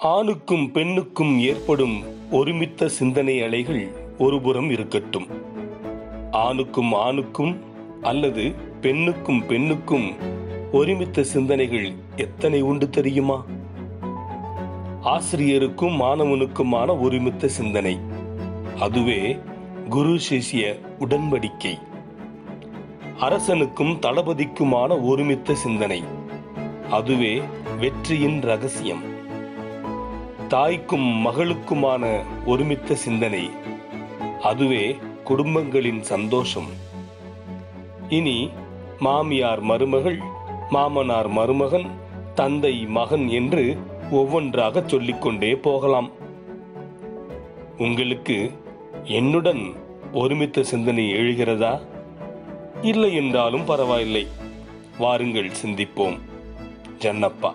ஆணுக்கும் பெண்ணுக்கும் ஏற்படும் ஒருமித்த சிந்தனை அலைகள் ஒருபுறம் இருக்கட்டும். ஆணுக்கும் ஆணுக்கும் அல்லது பெண்ணுக்கும் பெண்ணுக்கும் ஒருமித்த சிந்தனைகள் எத்தனை உண்டு தெரியுமா? ஆசிரியருக்கும் மாணவனுக்குமான ஒருமித்த சிந்தனை. அதுவே குரு சிஷ்ய உடன்படிக்கை. அரசனுக்கும் தளபதிக்குமான ஒருமித்த சிந்தனை. அதுவே வெற்றியின் ரகசியம். தாய்க்கும் மகளுக்குமான ஒருமித்த சிந்தனை. அதுவே குடும்பங்களின் சந்தோஷம். இனி மாமியார் மருமகள் மாமனார் மருமகன் தந்தை மகன் என்று ஒவ்வொன்றாக சொல்லிக்கொண்டே போகலாம். உங்களுக்கு என்னுடன் ஒருமித்த சிந்தனை எழுகிறதா? இல்லை என்றாலும் பரவாயில்லை. வாருங்கள் சிந்திப்போம். ஜன்னப்பா.